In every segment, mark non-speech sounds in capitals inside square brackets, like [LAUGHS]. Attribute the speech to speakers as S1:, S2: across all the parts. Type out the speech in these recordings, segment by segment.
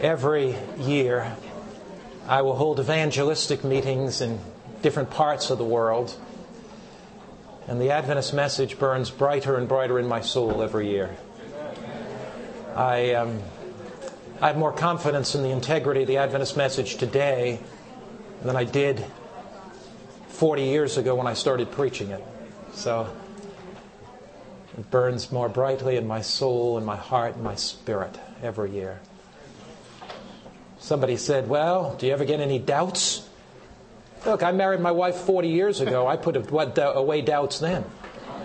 S1: every year I will hold evangelistic meetings in different parts of the world. And the Adventist message burns brighter and brighter in my soul every year. I, um, I have more confidence in the integrity of the Adventist message today than I did 40 years ago when I started preaching it. So it burns more brightly in my soul and my heart and my spirit every year. Somebody said, Well, do you ever get any doubts? Look, I married my wife 40 years ago. I put away doubts then.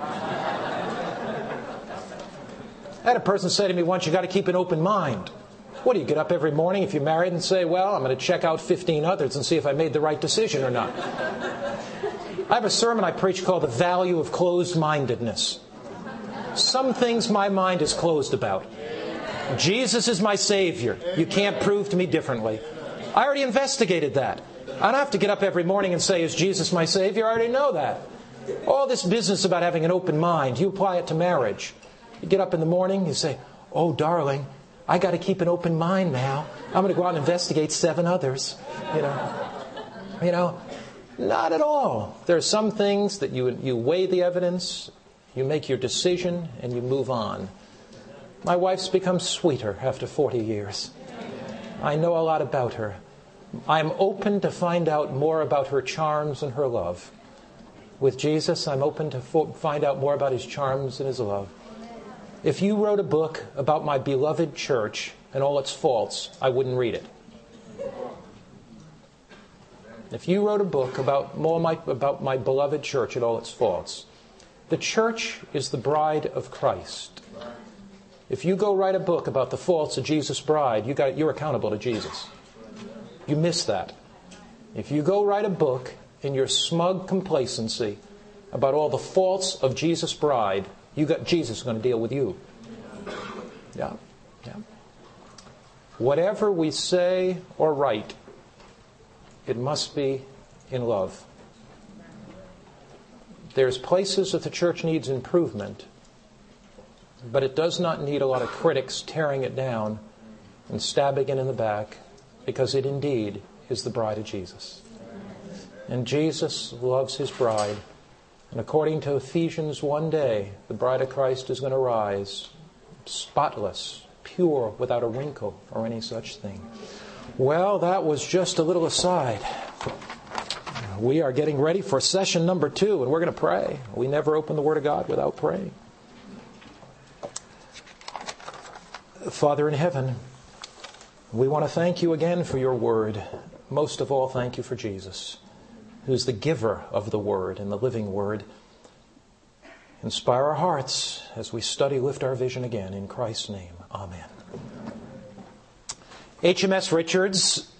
S1: I had a person say to me once, You got to keep an open mind. What do you get up every morning if you're married and say, Well, I'm going to check out 15 others and see if I made the right decision or not? I have a sermon I preach called The Value of Closed Mindedness. Some things my mind is closed about. Jesus is my Savior. You can't prove to me differently. I already investigated that. I don't have to get up every morning and say, Is Jesus my Savior? I already know that. All this business about having an open mind, you apply it to marriage. You get up in the morning, you say, Oh, darling, I got to keep an open mind now. I'm going to go out and investigate seven others. You know, you know, not at all. There are some things that you you weigh the evidence, you make your decision, and you move on. My wife's become sweeter after 40 years. I know a lot about her. I'm open to find out more about her charms and her love. With Jesus, I'm open to fo- find out more about his charms and his love. If you wrote a book about my beloved church and all its faults, I wouldn't read it. If you wrote a book about, more my, about my beloved church and all its faults, the church is the bride of Christ. If you go write a book about the faults of Jesus' bride, you got, you're accountable to Jesus. You miss that. If you go write a book in your smug complacency about all the faults of Jesus' bride, you got Jesus going to deal with you. Yeah, yeah. Whatever we say or write, it must be in love. There's places that the church needs improvement, but it does not need a lot of critics tearing it down and stabbing it in the back because it indeed is the bride of Jesus. And Jesus loves his bride. And according to Ephesians, one day the bride of Christ is going to rise spotless, pure, without a wrinkle or any such thing. Well, that was just a little aside. We are getting ready for session number two, and we're going to pray. We never open the Word of God without praying. Father in heaven, we want to thank you again for your word. Most of all, thank you for Jesus, who's the giver of the word and the living word. Inspire our hearts as we study, lift our vision again. In Christ's name, amen. HMS Richards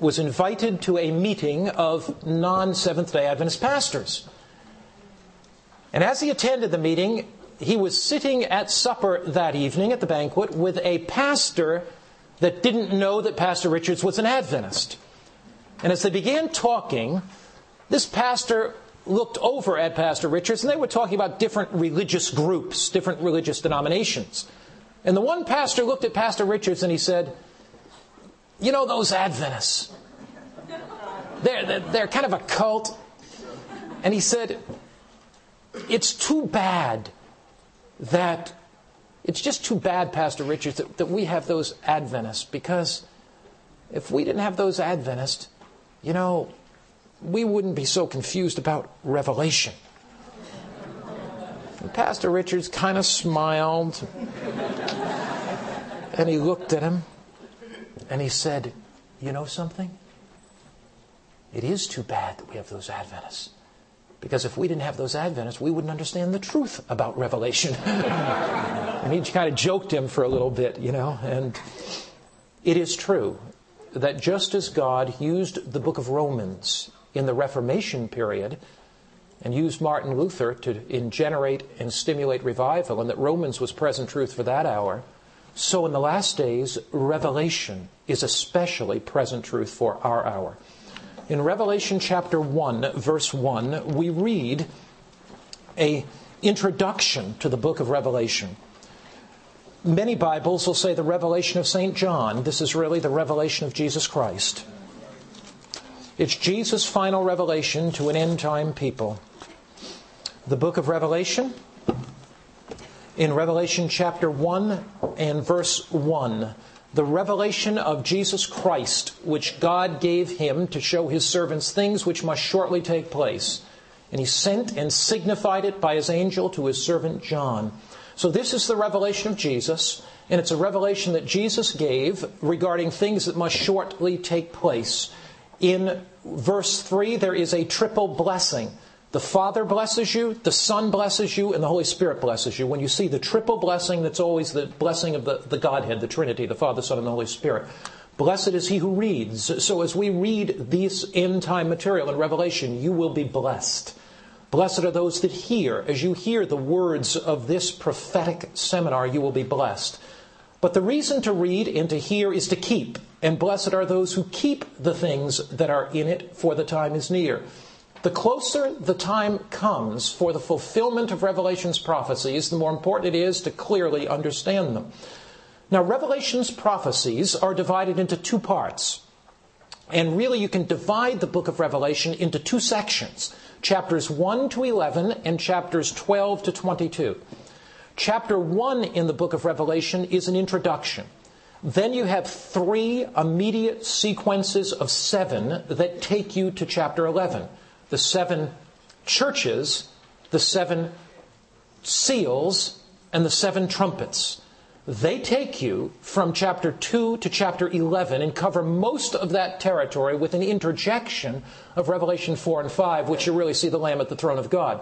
S1: was invited to a meeting of non Seventh day Adventist pastors. And as he attended the meeting, he was sitting at supper that evening at the banquet with a pastor that didn't know that Pastor Richards was an Adventist. And as they began talking, this pastor looked over at Pastor Richards, and they were talking about different religious groups, different religious denominations. And the one pastor looked at Pastor Richards and he said, You know, those Adventists, they're, they're, they're kind of a cult. And he said, It's too bad that it's just too bad, Pastor Richards, that, that we have those Adventists because if we didn't have those Adventists, you know, we wouldn't be so confused about Revelation. And Pastor Richards kind of smiled and he looked at him and he said, You know something? It is too bad that we have those Adventists. Because if we didn't have those Adventists, we wouldn't understand the truth about Revelation. [LAUGHS] and he kind of joked him for a little bit, you know. And it is true that just as God used the book of Romans in the Reformation period and used Martin Luther to generate and stimulate revival, and that Romans was present truth for that hour, so in the last days, Revelation is especially present truth for our hour. In Revelation chapter 1, verse 1, we read a introduction to the book of Revelation. Many Bibles will say the revelation of St. John. This is really the revelation of Jesus Christ. It's Jesus' final revelation to an end time people. The book of Revelation, in Revelation chapter 1 and verse 1, the revelation of Jesus Christ, which God gave him to show his servants things which must shortly take place. And he sent and signified it by his angel to his servant John. So this is the revelation of Jesus, and it's a revelation that Jesus gave regarding things that must shortly take place. In verse 3, there is a triple blessing. The Father blesses you, the Son blesses you, and the Holy Spirit blesses you. When you see the triple blessing, that's always the blessing of the, the Godhead, the Trinity, the Father, Son, and the Holy Spirit. Blessed is he who reads. So as we read this end time material in Revelation, you will be blessed. Blessed are those that hear. As you hear the words of this prophetic seminar, you will be blessed. But the reason to read and to hear is to keep. And blessed are those who keep the things that are in it, for the time is near. The closer the time comes for the fulfillment of Revelation's prophecies, the more important it is to clearly understand them. Now, Revelation's prophecies are divided into two parts. And really, you can divide the book of Revelation into two sections chapters 1 to 11 and chapters 12 to 22. Chapter 1 in the book of Revelation is an introduction. Then you have three immediate sequences of seven that take you to chapter 11 the seven churches, the seven seals, and the seven trumpets. They take you from chapter 2 to chapter 11 and cover most of that territory with an interjection of Revelation 4 and 5, which you really see the Lamb at the throne of God.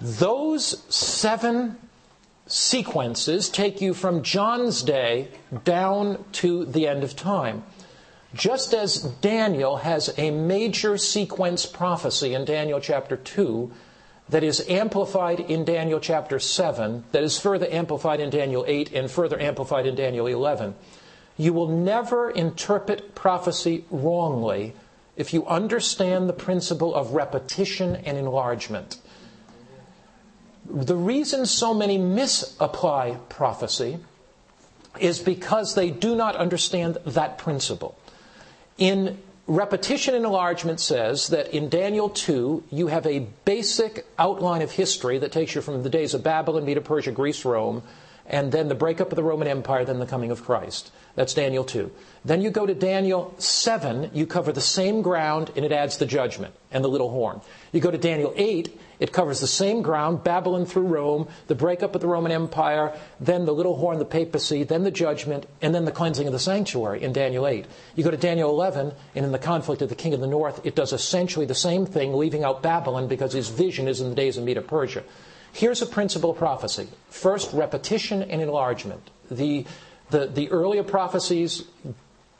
S1: Those seven sequences take you from John's day down to the end of time. Just as Daniel has a major sequence prophecy in Daniel chapter 2 that is amplified in Daniel chapter 7, that is further amplified in Daniel 8, and further amplified in Daniel 11, you will never interpret prophecy wrongly if you understand the principle of repetition and enlargement. The reason so many misapply prophecy is because they do not understand that principle. In repetition and enlargement says that in Daniel 2, you have a basic outline of history that takes you from the days of Babylon, Medo Persia, Greece, Rome, and then the breakup of the Roman Empire, then the coming of Christ. That's Daniel 2. Then you go to Daniel 7, you cover the same ground, and it adds the judgment and the little horn. You go to Daniel 8, it covers the same ground, Babylon through Rome, the breakup of the Roman Empire, then the little horn, the papacy, then the judgment, and then the cleansing of the sanctuary in Daniel 8. You go to Daniel 11, and in the conflict of the king of the north, it does essentially the same thing, leaving out Babylon because his vision is in the days of Medo Persia. Here's a principle of prophecy. First, repetition and enlargement. The, the, the earlier prophecies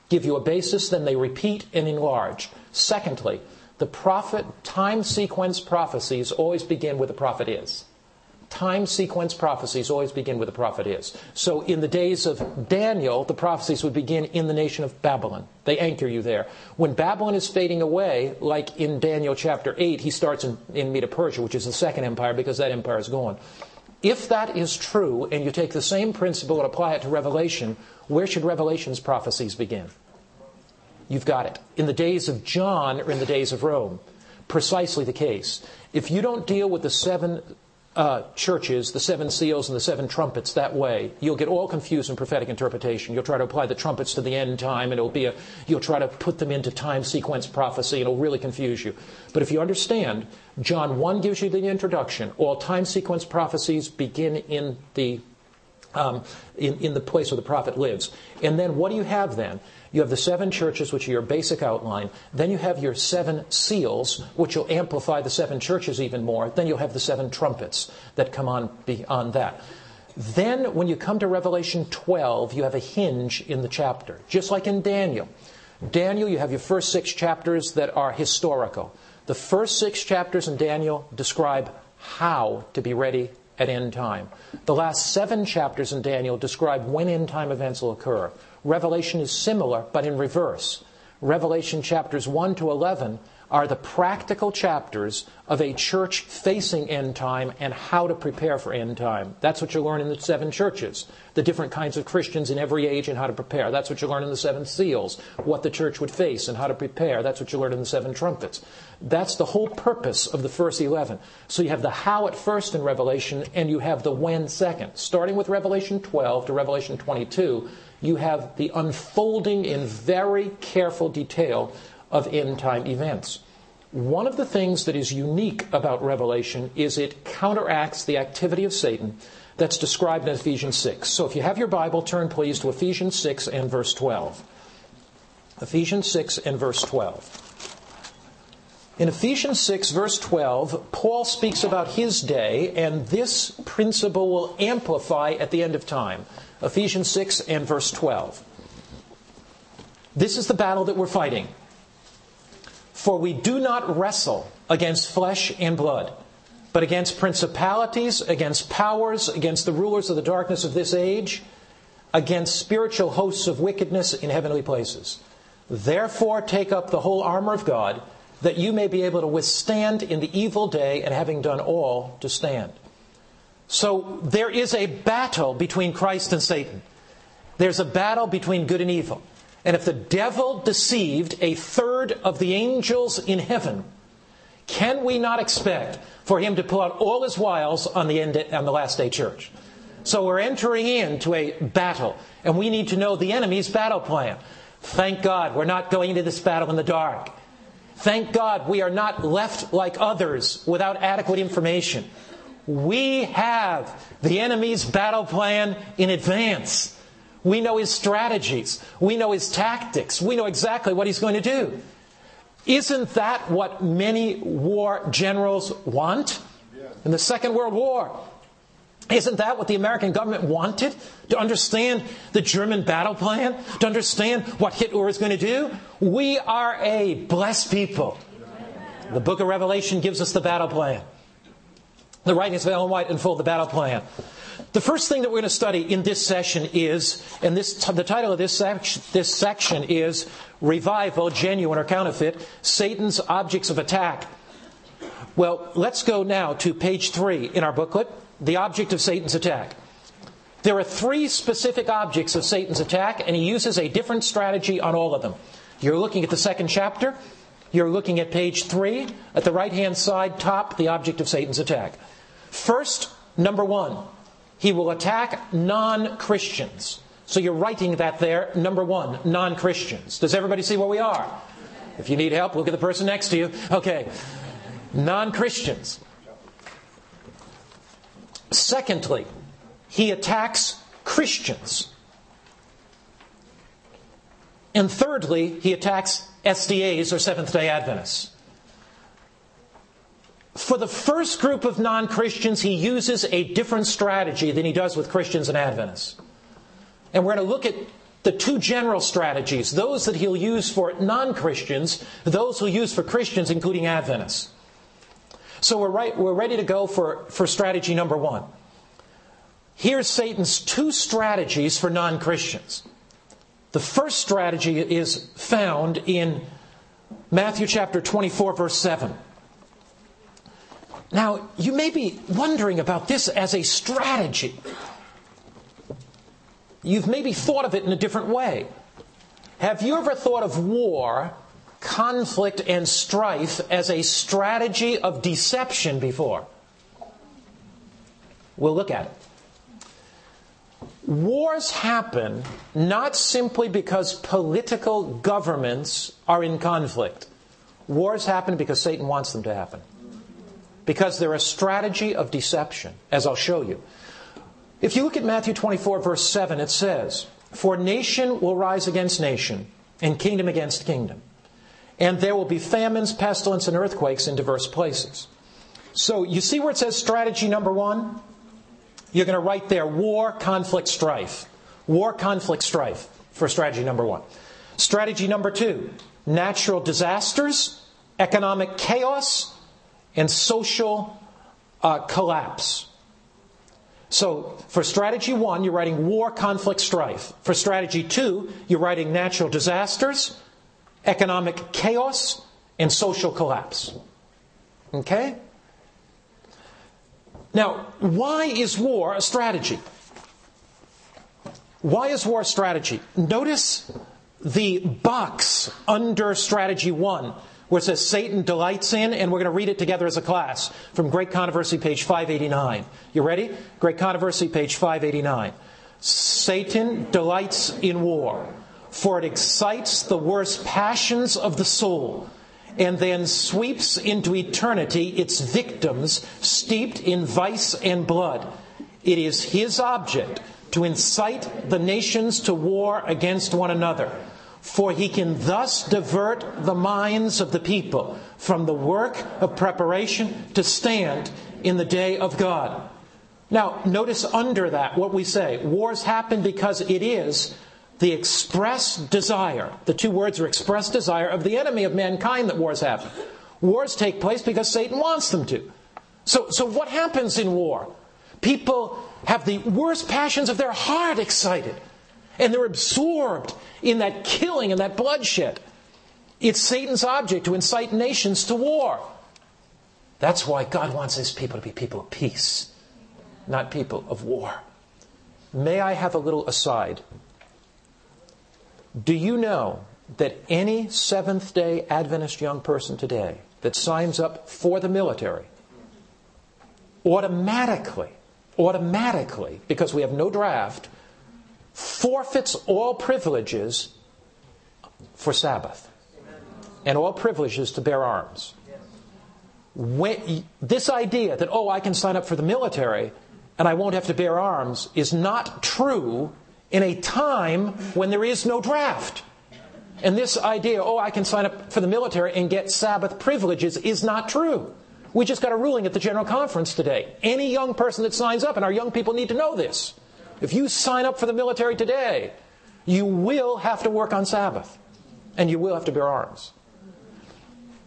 S1: give you a basis, then they repeat and enlarge. Secondly, the prophet time sequence prophecies always begin where the prophet is time sequence prophecies always begin where the prophet is. So in the days of Daniel, the prophecies would begin in the nation of Babylon. They anchor you there. When Babylon is fading away, like in Daniel chapter 8, he starts in, in Medo Persia, which is the second empire, because that empire is gone. If that is true, and you take the same principle and apply it to Revelation, where should Revelation's prophecies begin? You've got it. In the days of John or in the days of Rome. Precisely the case. If you don't deal with the seven uh, churches, the seven seals and the seven trumpets that way, you'll get all confused in prophetic interpretation. You'll try to apply the trumpets to the end time, and it'll be a, you'll try to put them into time sequence prophecy, and it'll really confuse you. But if you understand, John 1 gives you the introduction. All time sequence prophecies begin in the um, in, in the place where the prophet lives. And then what do you have then? You have the seven churches, which are your basic outline. Then you have your seven seals, which will amplify the seven churches even more. Then you'll have the seven trumpets that come on beyond that. Then, when you come to Revelation 12, you have a hinge in the chapter, just like in Daniel. Daniel, you have your first six chapters that are historical. The first six chapters in Daniel describe how to be ready at end time. The last seven chapters in Daniel describe when end time events will occur. Revelation is similar, but in reverse. Revelation chapters 1 to 11 are the practical chapters of a church facing end time and how to prepare for end time. That's what you learn in the seven churches, the different kinds of Christians in every age and how to prepare. That's what you learn in the seven seals, what the church would face and how to prepare. That's what you learn in the seven trumpets. That's the whole purpose of the first 11. So you have the how at first in Revelation and you have the when second. Starting with Revelation 12 to Revelation 22, you have the unfolding in very careful detail of end time events. One of the things that is unique about Revelation is it counteracts the activity of Satan that's described in Ephesians 6. So if you have your Bible, turn please to Ephesians 6 and verse 12. Ephesians 6 and verse 12. In Ephesians 6, verse 12, Paul speaks about his day, and this principle will amplify at the end of time. Ephesians 6 and verse 12. This is the battle that we're fighting. For we do not wrestle against flesh and blood, but against principalities, against powers, against the rulers of the darkness of this age, against spiritual hosts of wickedness in heavenly places. Therefore, take up the whole armor of God, that you may be able to withstand in the evil day, and having done all, to stand. So there is a battle between Christ and Satan. There's a battle between good and evil. And if the devil deceived a third of the angels in heaven, can we not expect for him to pull out all his wiles on the, end, on the last day church? So we're entering into a battle, and we need to know the enemy's battle plan. Thank God we're not going into this battle in the dark. Thank God we are not left like others without adequate information. We have the enemy's battle plan in advance. We know his strategies. We know his tactics. We know exactly what he's going to do. Isn't that what many war generals want in the Second World War? Isn't that what the American government wanted? To understand the German battle plan? To understand what Hitler is going to do? We are a blessed people. The book of Revelation gives us the battle plan. The writings of Ellen White unfold the battle plan. The first thing that we're going to study in this session is, and this, the title of this, section, this section is Revival, Genuine or Counterfeit, Satan's Objects of Attack. Well, let's go now to page three in our booklet, The Object of Satan's Attack. There are three specific objects of Satan's attack, and he uses a different strategy on all of them. You're looking at the second chapter. You're looking at page three. At the right hand side, top, the object of Satan's attack. First, number one, he will attack non Christians. So you're writing that there, number one, non Christians. Does everybody see where we are? If you need help, look at the person next to you. Okay. Non Christians. Secondly, he attacks Christians. And thirdly, he attacks SDAs or Seventh day Adventists. For the first group of non Christians, he uses a different strategy than he does with Christians and Adventists. And we're going to look at the two general strategies those that he'll use for non Christians, those he'll use for Christians, including Adventists. So we're, right, we're ready to go for, for strategy number one. Here's Satan's two strategies for non Christians. The first strategy is found in Matthew chapter 24, verse 7. Now, you may be wondering about this as a strategy. You've maybe thought of it in a different way. Have you ever thought of war, conflict, and strife as a strategy of deception before? We'll look at it. Wars happen not simply because political governments are in conflict. Wars happen because Satan wants them to happen because they're a strategy of deception, as I'll show you. If you look at Matthew 24, verse 7, it says, For nation will rise against nation, and kingdom against kingdom. And there will be famines, pestilence, and earthquakes in diverse places. So you see where it says strategy number one? You're going to write there war, conflict, strife. War, conflict, strife for strategy number one. Strategy number two natural disasters, economic chaos, and social uh, collapse. So, for strategy one, you're writing war, conflict, strife. For strategy two, you're writing natural disasters, economic chaos, and social collapse. Okay? Now, why is war a strategy? Why is war a strategy? Notice the box under strategy one, where it says Satan delights in, and we're going to read it together as a class from Great Controversy, page 589. You ready? Great Controversy, page 589. Satan delights in war, for it excites the worst passions of the soul and then sweeps into eternity its victims steeped in vice and blood. It is his object to incite the nations to war against one another, for he can thus divert the minds of the people from the work of preparation to stand in the day of God. Now, notice under that what we say wars happen because it is the express desire, the two words are express desire of the enemy of mankind that wars happen. Wars take place because Satan wants them to. So, so what happens in war? People have the worst passions of their heart excited, and they're absorbed in that killing and that bloodshed. It's Satan's object to incite nations to war. That's why God wants his people to be people of peace, not people of war. May I have a little aside? Do you know that any Seventh day Adventist young person today that signs up for the military automatically, automatically, because we have no draft, forfeits all privileges for Sabbath and all privileges to bear arms? When, this idea that, oh, I can sign up for the military and I won't have to bear arms is not true in a time when there is no draft. And this idea, oh, I can sign up for the military and get Sabbath privileges, is not true. We just got a ruling at the General Conference today. Any young person that signs up, and our young people need to know this, if you sign up for the military today, you will have to work on Sabbath. And you will have to bear arms.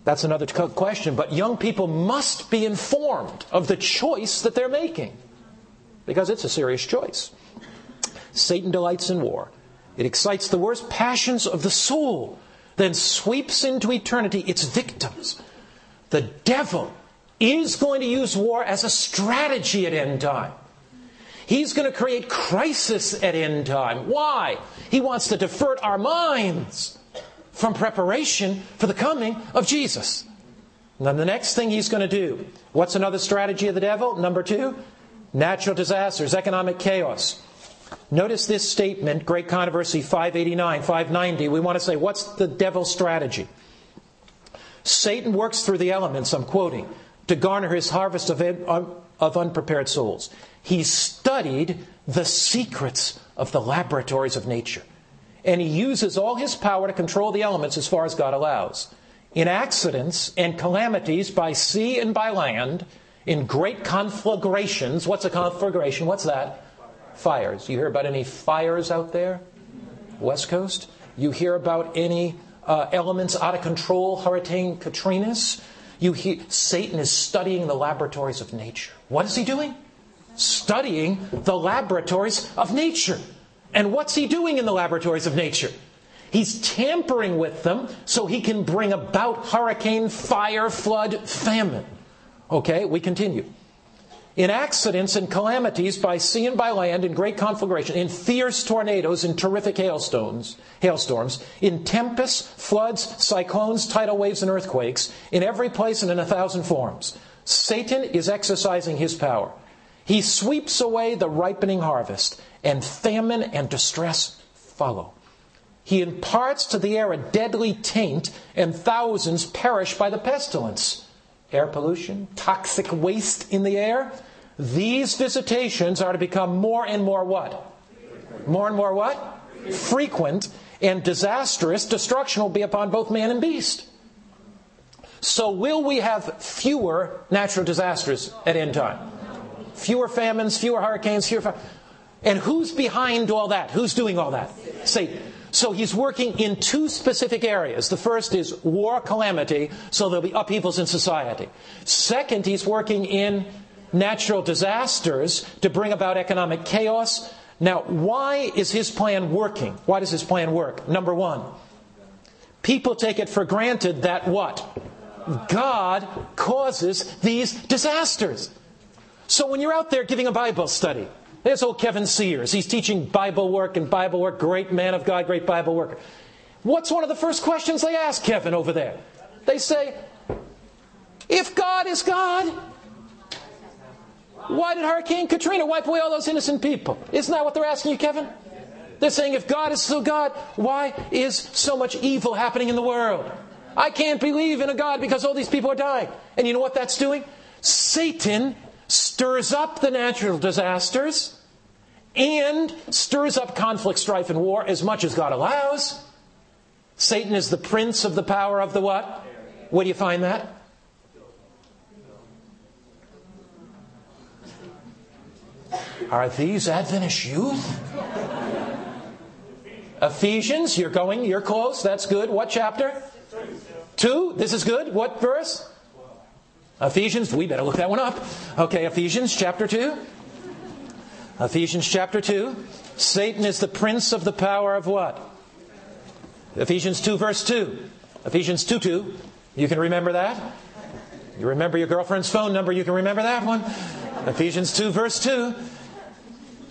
S1: That's another question, but young people must be informed of the choice that they're making. Because it's a serious choice. Satan delights in war. It excites the worst passions of the soul, then sweeps into eternity its victims. The devil is going to use war as a strategy at end time. He's going to create crisis at end time. Why? He wants to divert our minds from preparation for the coming of Jesus. And then the next thing he's going to do. What's another strategy of the devil? Number two, natural disasters, economic chaos. Notice this statement, Great Controversy 589, 590. We want to say, what's the devil's strategy? Satan works through the elements, I'm quoting, to garner his harvest of, of unprepared souls. He studied the secrets of the laboratories of nature. And he uses all his power to control the elements as far as God allows. In accidents and calamities by sea and by land, in great conflagrations, what's a conflagration? What's that? fires. You hear about any fires out there? West Coast? You hear about any uh, elements out of control, Hurricane Katrina's? You hear Satan is studying the laboratories of nature. What is he doing? Studying the laboratories of nature. And what's he doing in the laboratories of nature? He's tampering with them so he can bring about hurricane, fire, flood, famine. Okay, we continue in accidents and calamities by sea and by land, in great conflagration, in fierce tornadoes and terrific hailstones, hailstorms, in tempests, floods, cyclones, tidal waves, and earthquakes, in every place and in a thousand forms. Satan is exercising his power. He sweeps away the ripening harvest, and famine and distress follow. He imparts to the air a deadly taint, and thousands perish by the pestilence. Air pollution, toxic waste in the air, these visitations are to become more and more what? More and more what? Frequent and disastrous. Destruction will be upon both man and beast. So, will we have fewer natural disasters at end time? Fewer famines, fewer hurricanes, fewer. And who's behind all that? Who's doing all that? Satan. So he's working in two specific areas. The first is war calamity, so there'll be upheavals in society. Second, he's working in natural disasters to bring about economic chaos. Now, why is his plan working? Why does his plan work? Number one, people take it for granted that what? God causes these disasters. So when you're out there giving a Bible study, there's old Kevin Sears. He's teaching Bible work and Bible work, great man of God, great Bible worker. What's one of the first questions they ask Kevin over there? They say, If God is God, why did Hurricane Katrina wipe away all those innocent people? Isn't that what they're asking you, Kevin? They're saying, if God is so God, why is so much evil happening in the world? I can't believe in a God because all these people are dying. And you know what that's doing? Satan stirs up the natural disasters and stirs up conflict, strife, and war as much as God allows. Satan is the prince of the power of the what? Where do you find that? Are these Adventist youth? Ephesians, you're going, you're close, that's good. What chapter? Two, this is good. What verse? Ephesians, we better look that one up. Okay, Ephesians chapter 2. Ephesians chapter 2. Satan is the prince of the power of what? Ephesians 2, verse 2. Ephesians 2 2. You can remember that? You remember your girlfriend's phone number, you can remember that one. Ephesians 2, verse 2.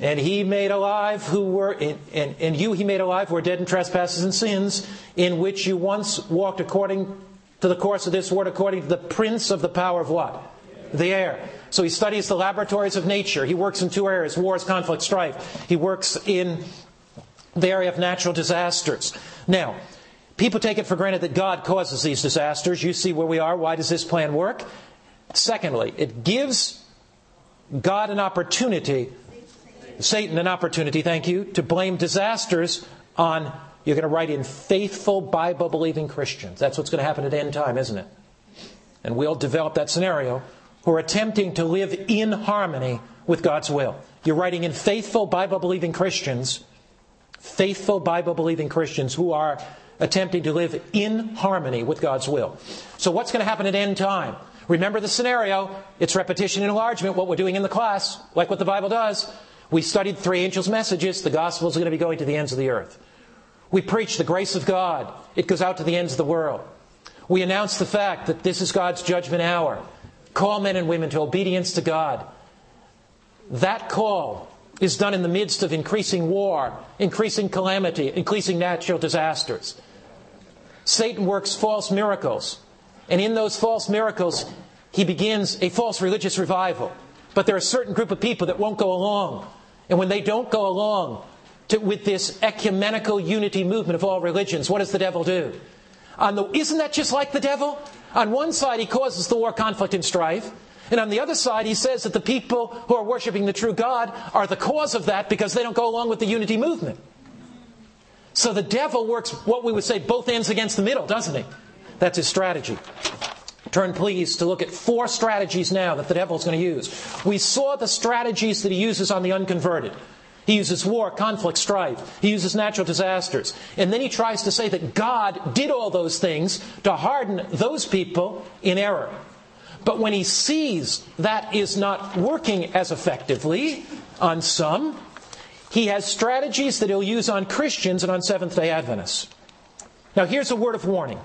S1: And he made alive who were, in, and, and you he made alive who were dead in trespasses and sins, in which you once walked according to the course of this word, according to the prince of the power of what? The air. So he studies the laboratories of nature. He works in two areas wars, conflict, strife. He works in the area of natural disasters. Now, people take it for granted that God causes these disasters. You see where we are. Why does this plan work? Secondly, it gives God an opportunity Satan an opportunity, thank you, to blame disasters on, you're going to write in faithful Bible believing Christians. That's what's going to happen at end time, isn't it? And we'll develop that scenario who are attempting to live in harmony with God's will. You're writing in faithful Bible believing Christians, faithful Bible believing Christians who are attempting to live in harmony with God's will. So, what's going to happen at end time? Remember the scenario. It's repetition and enlargement, what we're doing in the class, like what the Bible does. We studied three angels' messages. The gospel is going to be going to the ends of the earth. We preach the grace of God. It goes out to the ends of the world. We announce the fact that this is God's judgment hour. Call men and women to obedience to God. That call is done in the midst of increasing war, increasing calamity, increasing natural disasters. Satan works false miracles. And in those false miracles, he begins a false religious revival. But there are a certain group of people that won't go along. And when they don't go along to, with this ecumenical unity movement of all religions, what does the devil do? The, isn't that just like the devil? On one side, he causes the war, conflict, and strife. And on the other side, he says that the people who are worshiping the true God are the cause of that because they don't go along with the unity movement. So the devil works what we would say both ends against the middle, doesn't he? That's his strategy. Turn, please, to look at four strategies now that the devil is going to use. We saw the strategies that he uses on the unconverted. He uses war, conflict, strife. He uses natural disasters. And then he tries to say that God did all those things to harden those people in error. But when he sees that is not working as effectively on some, he has strategies that he'll use on Christians and on Seventh day Adventists. Now, here's a word of warning.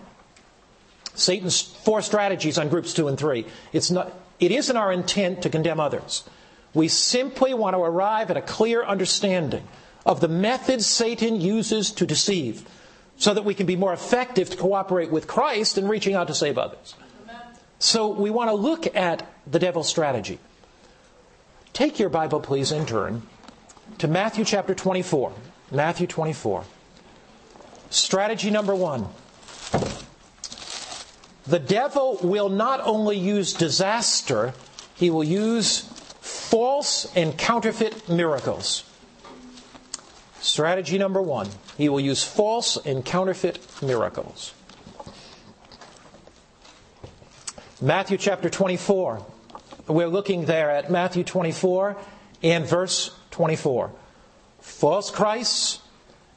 S1: Satan's four strategies on groups two and three. It's not, it isn't our intent to condemn others. We simply want to arrive at a clear understanding of the methods Satan uses to deceive so that we can be more effective to cooperate with Christ in reaching out to save others. So we want to look at the devil's strategy. Take your Bible, please, and turn to Matthew chapter 24. Matthew 24. Strategy number one the devil will not only use disaster, he will use false and counterfeit miracles. Strategy number one he will use false and counterfeit miracles. Matthew chapter 24. We're looking there at Matthew 24 and verse 24. False Christs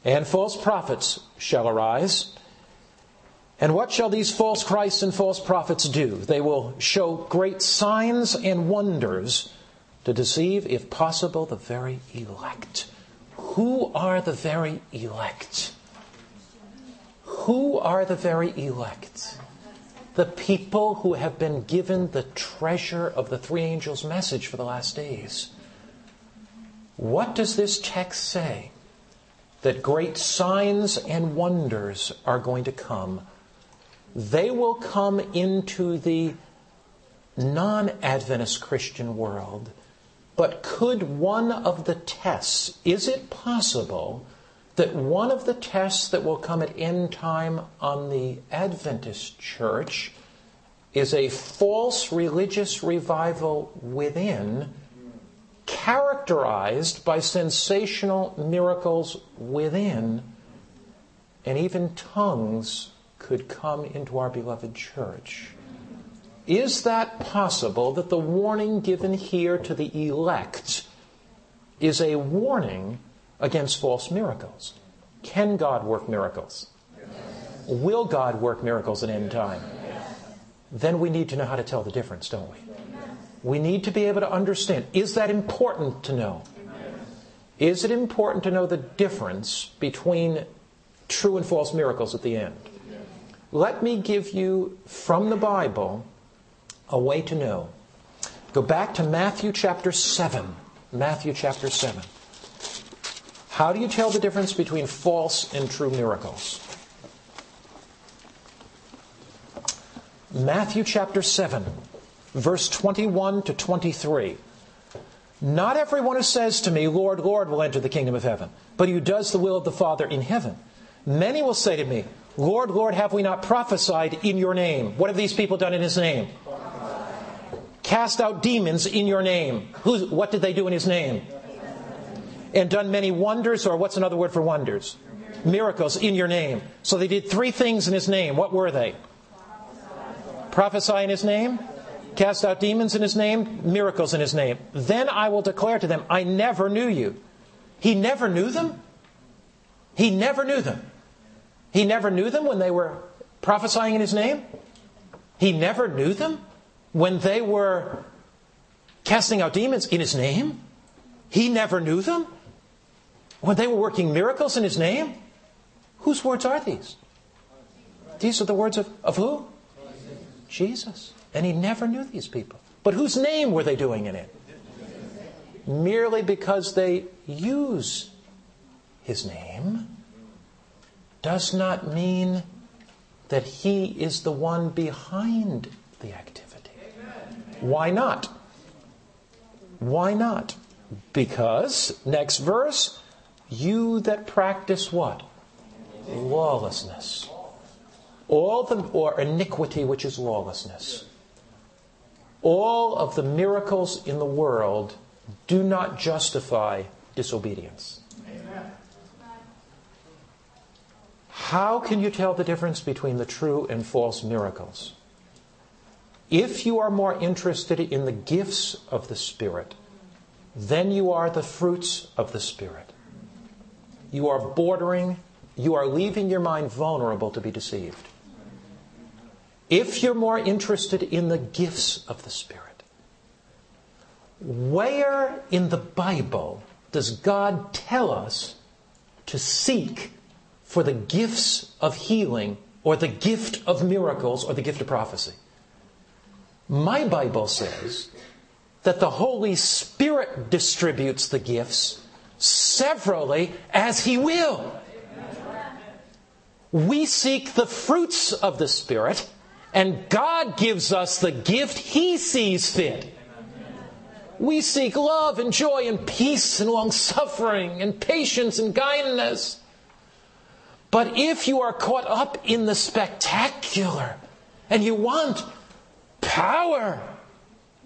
S1: and false prophets shall arise and what shall these false Christs and false prophets do? They will show great signs and wonders to deceive, if possible, the very elect. Who are the very elect? Who are the very elect? The people who have been given the treasure of the three angels' message for the last days. What does this text say? That great signs and wonders are going to come. They will come into the non Adventist Christian world. But could one of the tests, is it possible that one of the tests that will come at end time on the Adventist church is a false religious revival within, characterized by sensational miracles within, and even tongues could come into our beloved church. Is that possible that the warning given here to the elect is a warning against false miracles? Can God work miracles? Yes. Will God work miracles at end time? Yes. Then we need to know how to tell the difference, don't we? We need to be able to understand. Is that important to know? Is it important to know the difference between true and false miracles at the end? Let me give you from the Bible a way to know. Go back to Matthew chapter 7. Matthew chapter 7. How do you tell the difference between false and true miracles? Matthew chapter 7, verse 21 to 23. Not everyone who says to me, Lord, Lord, will enter the kingdom of heaven, but who does the will of the Father in heaven. Many will say to me, Lord, Lord, have we not prophesied in your name? What have these people done in his name? Cast out demons in your name. Who's, what did they do in his name? And done many wonders, or what's another word for wonders? Miracles in your name. So they did three things in his name. What were they? Prophesy in his name, cast out demons in his name, miracles in his name. Then I will declare to them, I never knew you. He never knew them? He never knew them. He never knew them when they were prophesying in his name? He never knew them? When they were casting out demons in his name? He never knew them? When they were working miracles in his name? Whose words are these? These are the words of, of who? Jesus. And he never knew these people. But whose name were they doing it in? Merely because they use his name does not mean that he is the one behind the activity. Why not? Why not? Because, next verse, you that practice what? Lawlessness. All the, or iniquity, which is lawlessness. All of the miracles in the world do not justify disobedience. How can you tell the difference between the true and false miracles? If you are more interested in the gifts of the Spirit, then you are the fruits of the Spirit. You are bordering, you are leaving your mind vulnerable to be deceived. If you're more interested in the gifts of the Spirit, where in the Bible does God tell us to seek for the gifts of healing or the gift of miracles or the gift of prophecy? My Bible says that the Holy Spirit distributes the gifts severally as He will. We seek the fruits of the Spirit, and God gives us the gift He sees fit. We seek love and joy and peace and long suffering and patience and kindness. But if you are caught up in the spectacular and you want power,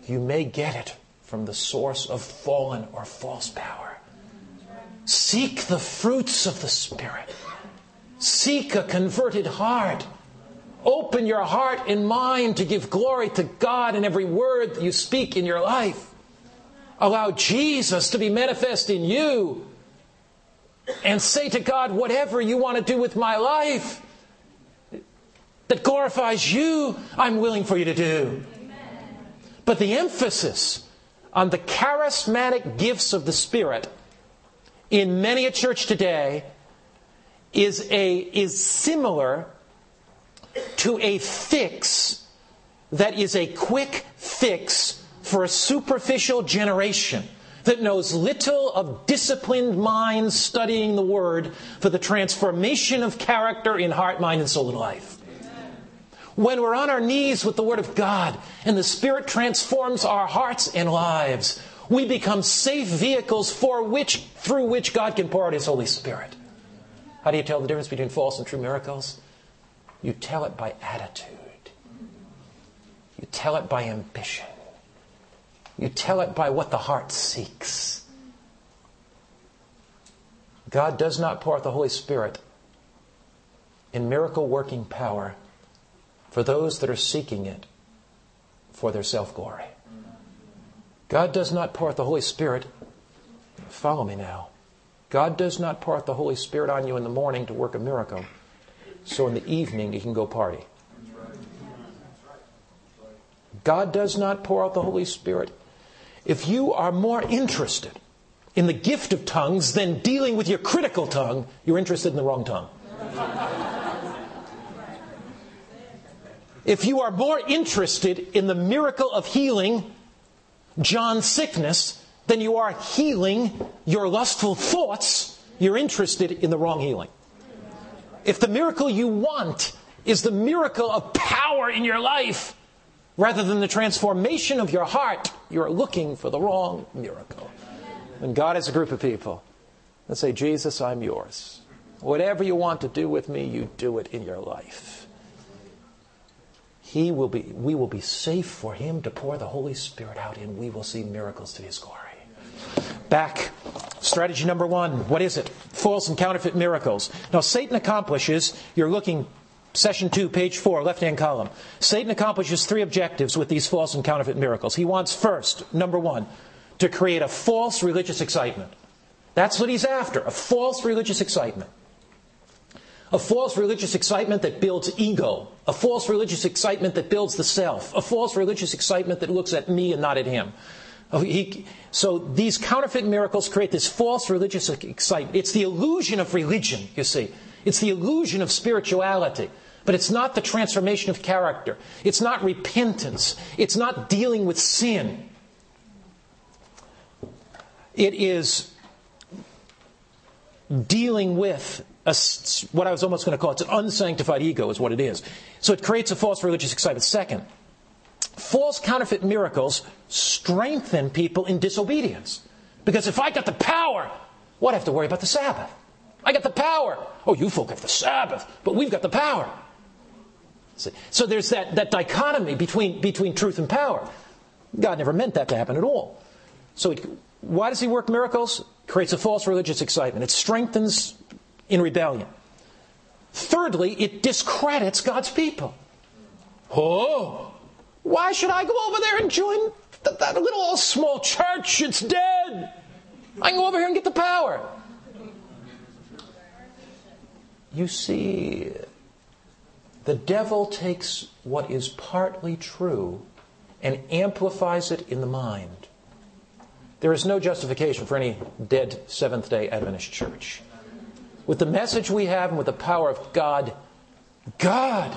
S1: you may get it from the source of fallen or false power. Seek the fruits of the Spirit. Seek a converted heart. Open your heart and mind to give glory to God in every word that you speak in your life. Allow Jesus to be manifest in you. And say to God, whatever you want to do with my life, that glorifies you, I'm willing for you to do. But the emphasis on the charismatic gifts of the Spirit in many a church today is, a, is similar to a fix that is a quick fix for a superficial generation that knows little of disciplined minds studying the Word for the transformation of character in heart, mind, and soul and life. When we're on our knees with the Word of God and the Spirit transforms our hearts and lives, we become safe vehicles for which, through which God can pour out His Holy Spirit. How do you tell the difference between false and true miracles? You tell it by attitude. You tell it by ambition. You tell it by what the heart seeks. God does not pour out the Holy Spirit in miracle working power for those that are seeking it for their self glory. God does not pour out the Holy Spirit. Follow me now. God does not pour out the Holy Spirit on you in the morning to work a miracle, so in the evening you can go party. God does not pour out the Holy Spirit. If you are more interested in the gift of tongues than dealing with your critical tongue, you're interested in the wrong tongue. If you are more interested in the miracle of healing John's sickness than you are healing your lustful thoughts, you're interested in the wrong healing. If the miracle you want is the miracle of power in your life rather than the transformation of your heart, you're looking for the wrong miracle. And God has a group of people that say, Jesus, I'm yours. Whatever you want to do with me, you do it in your life. He will be, we will be safe for Him to pour the Holy Spirit out, and we will see miracles to His glory. Back, strategy number one. What is it? False and counterfeit miracles. Now, Satan accomplishes, you're looking, session two, page four, left hand column. Satan accomplishes three objectives with these false and counterfeit miracles. He wants first, number one, to create a false religious excitement. That's what he's after, a false religious excitement a false religious excitement that builds ego, a false religious excitement that builds the self, a false religious excitement that looks at me and not at him. Oh, he, so these counterfeit miracles create this false religious excitement. It's the illusion of religion, you see. It's the illusion of spirituality. But it's not the transformation of character. It's not repentance. It's not dealing with sin. It is dealing with a, what I was almost going to call it's an unsanctified ego, is what it is. So it creates a false religious excitement. Second, false counterfeit miracles strengthen people in disobedience. Because if I got the power, what I have to worry about the Sabbath? I got the power. Oh, you folk have the Sabbath, but we've got the power. So there's that, that dichotomy between, between truth and power. God never meant that to happen at all. So it, why does he work miracles? Creates a false religious excitement. It strengthens in rebellion. Thirdly, it discredits God's people. Oh, why should I go over there and join that, that little old small church? It's dead. I can go over here and get the power. You see, the devil takes what is partly true and amplifies it in the mind. There is no justification for any dead Seventh day Adventist church with the message we have and with the power of God, God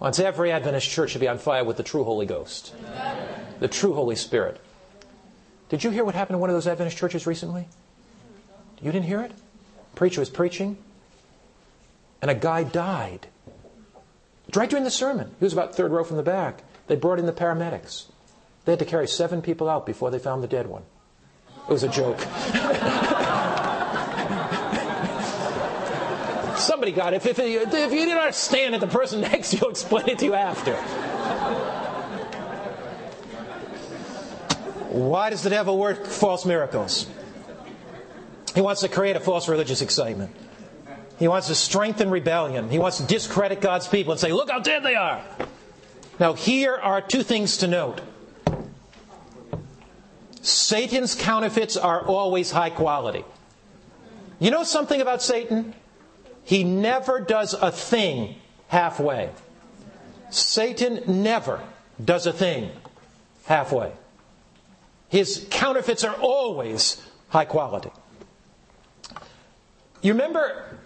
S1: wants every Adventist church to be on fire with the true Holy Ghost, the true Holy Spirit. Did you hear what happened in one of those Adventist churches recently? You didn't hear it? preacher was preaching, and a guy died. Right during the sermon. He was about third row from the back. They brought in the paramedics. They had to carry seven people out before they found the dead one. It was a joke. [LAUGHS] Somebody got it. If, if, if you didn't understand it, the person [LAUGHS] next to you will explain it to you after. Why does the devil work false miracles? He wants to create a false religious excitement. He wants to strengthen rebellion. He wants to discredit God's people and say, look how dead they are. Now, here are two things to note. Satan's counterfeits are always high quality. You know something about Satan? He never does a thing halfway. Satan never does a thing halfway. His counterfeits are always high quality. You remember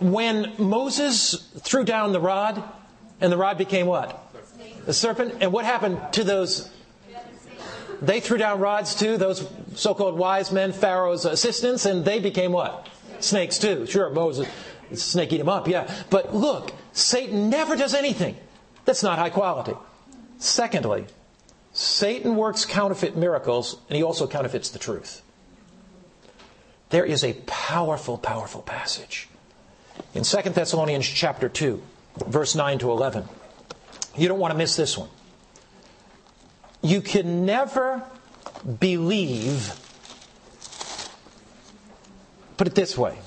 S1: when Moses threw down the rod, and the rod became what? The serpent. And what happened to those? They threw down rods too, those so called wise men, Pharaoh's assistants, and they became what? Snakes too. Sure, Moses, snake eat him up, yeah. But look, Satan never does anything that's not high quality. Secondly, Satan works counterfeit miracles, and he also counterfeits the truth. There is a powerful, powerful passage in 2 Thessalonians chapter 2, verse 9 to 11. You don't want to miss this one. You can never believe, put it this way.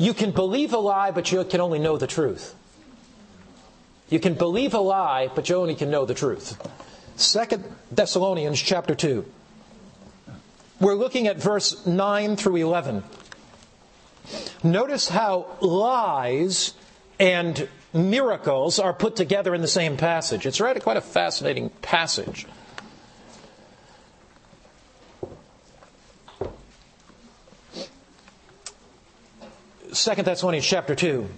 S1: You can believe a lie, but you can only know the truth. You can believe a lie, but you only can know the truth. Second Thessalonians chapter 2. We're looking at verse 9 through 11. Notice how lies and miracles are put together in the same passage. It's really quite a fascinating passage. Second Thessalonians chapter 2,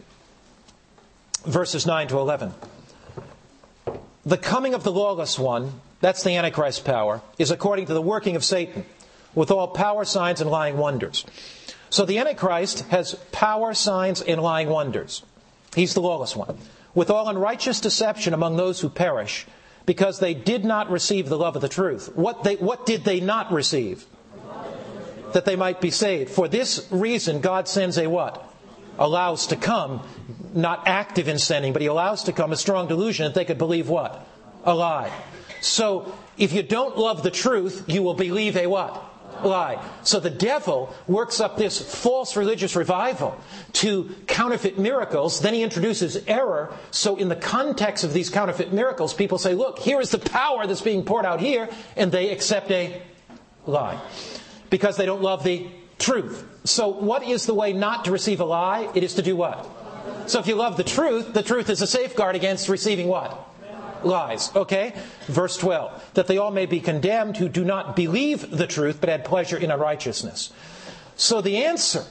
S1: verses 9 to 11. The coming of the lawless one, that's the Antichrist power, is according to the working of Satan, with all power, signs, and lying wonders so the Antichrist has power, signs, and lying wonders. He's the lawless one. With all unrighteous deception among those who perish, because they did not receive the love of the truth. What, they, what did they not receive? That they might be saved. For this reason, God sends a what? Allows to come, not active in sending, but He allows to come a strong delusion that they could believe what? A lie. So, if you don't love the truth, you will believe a what? lie. So the devil works up this false religious revival to counterfeit miracles. Then he introduces error. So in the context of these counterfeit miracles, people say, look, here is the power that's being poured out here, and they accept a lie. Because they don't love the truth. So what is the way not to receive a lie? It is to do what? So if you love the truth, the truth is a safeguard against receiving what? lies. Okay? Verse 12. That they all may be condemned who do not believe the truth, but had pleasure in unrighteousness. So the answer,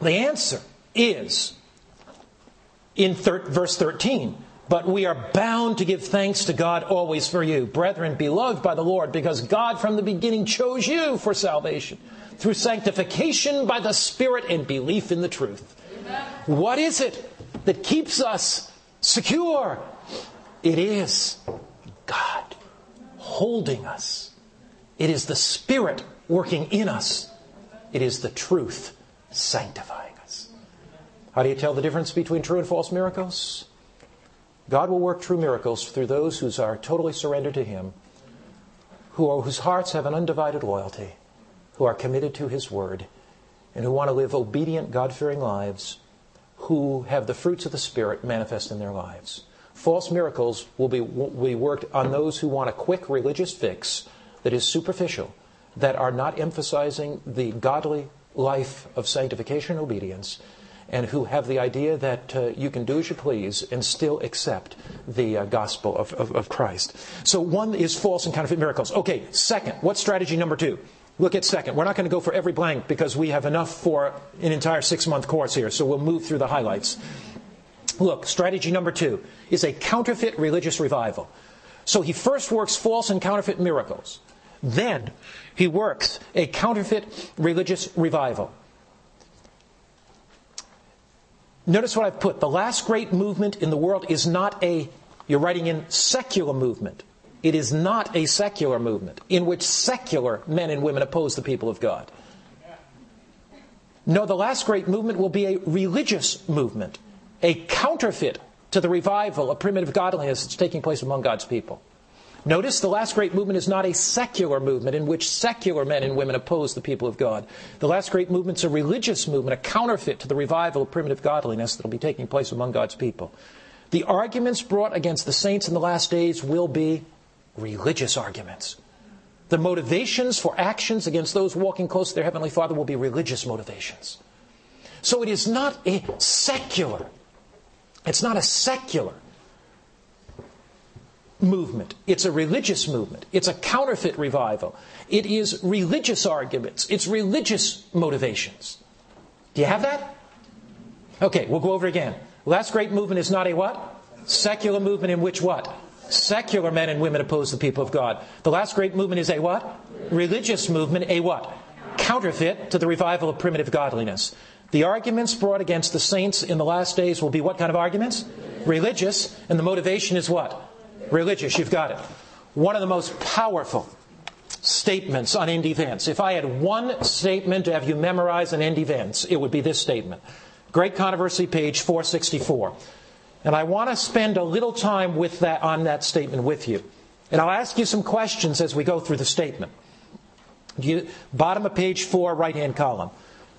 S1: the answer is in thir- verse 13. But we are bound to give thanks to God always for you, brethren, beloved by the Lord, because God from the beginning chose you for salvation through sanctification by the Spirit and belief in the truth. Amen. What is it that keeps us secure it is God holding us. It is the Spirit working in us. It is the truth sanctifying us. How do you tell the difference between true and false miracles? God will work true miracles through those who are totally surrendered to Him, who are, whose hearts have an undivided loyalty, who are committed to His Word, and who want to live obedient, God fearing lives, who have the fruits of the Spirit manifest in their lives. False miracles will be, will be worked on those who want a quick religious fix that is superficial, that are not emphasizing the godly life of sanctification and obedience, and who have the idea that uh, you can do as you please and still accept the uh, gospel of, of, of Christ. So one is false and counterfeit miracles. Okay, second, what's strategy number two? Look at second. We're not going to go for every blank because we have enough for an entire six month course here, so we'll move through the highlights. Look, strategy number two is a counterfeit religious revival. So he first works false and counterfeit miracles. Then he works a counterfeit religious revival. Notice what I've put. The last great movement in the world is not a, you're writing in secular movement. It is not a secular movement in which secular men and women oppose the people of God. No, the last great movement will be a religious movement a counterfeit to the revival of primitive godliness that's taking place among God's people. Notice the last great movement is not a secular movement in which secular men and women oppose the people of God. The last great movement is a religious movement, a counterfeit to the revival of primitive godliness that will be taking place among God's people. The arguments brought against the saints in the last days will be religious arguments. The motivations for actions against those walking close to their Heavenly Father will be religious motivations. So it is not a secular it's not a secular movement. It's a religious movement. It's a counterfeit revival. It is religious arguments. It's religious motivations. Do you have that? Okay, we'll go over again. Last great movement is not a what? Secular movement in which what? Secular men and women oppose the people of God. The last great movement is a what? Religious movement, a what? Counterfeit to the revival of primitive godliness. The arguments brought against the saints in the last days will be what kind of arguments? Religious, and the motivation is what? Religious, you've got it. One of the most powerful statements on end events. If I had one statement to have you memorize on end events, it would be this statement. Great Controversy, page 464. And I want to spend a little time with that, on that statement with you. And I'll ask you some questions as we go through the statement. You, bottom of page 4, right hand column.